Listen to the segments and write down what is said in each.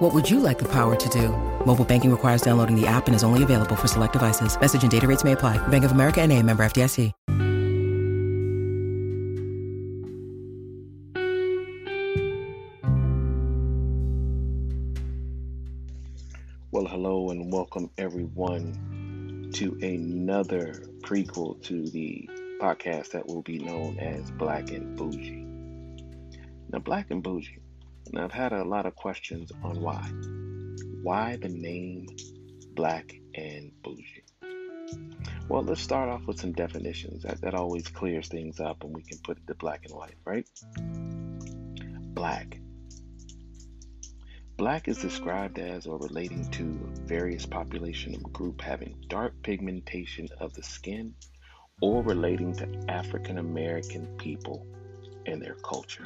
What would you like the power to do? Mobile banking requires downloading the app and is only available for select devices. Message and data rates may apply. Bank of America N.A. member FDIC. Well, hello and welcome everyone to another prequel to the podcast that will be known as Black and Bougie. Now, Black and Bougie. Now, I've had a lot of questions on why. Why the name Black and Bougie? Well, let's start off with some definitions. That, that always clears things up and we can put it to black and white, right? Black Black is described as or relating to various population or group having dark pigmentation of the skin or relating to African American people and their culture.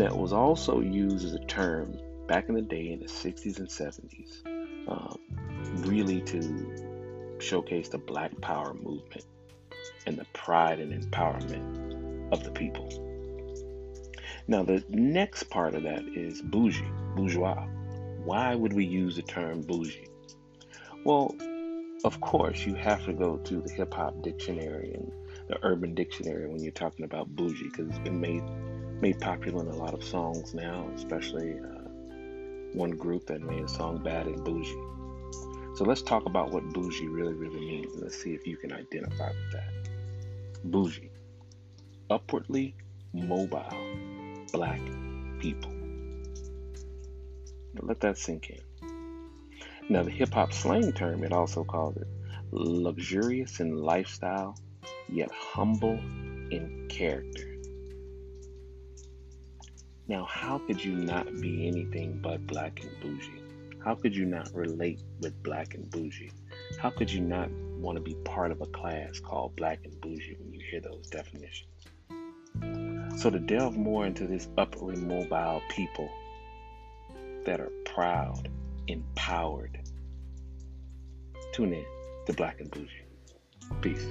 It was also used as a term back in the day in the 60s and 70s, um, really to showcase the Black Power movement and the pride and empowerment of the people. Now, the next part of that is bougie, bourgeois. Why would we use the term bougie? Well, of course, you have to go to the hip hop dictionary and the urban dictionary when you're talking about bougie because it's been made made popular in a lot of songs now, especially uh, one group that made a song "Bad and Boujee." So let's talk about what bougie really, really means, let's see if you can identify with that. Bougie, upwardly mobile black people. Let that sink in. Now, the hip hop slang term, it also calls it luxurious in lifestyle, yet humble in character. Now, how could you not be anything but black and bougie? How could you not relate with black and bougie? How could you not want to be part of a class called black and bougie when you hear those definitions? So, to delve more into this upwardly mobile people that are proud, empowered, tune in to Black and Bougie. Peace.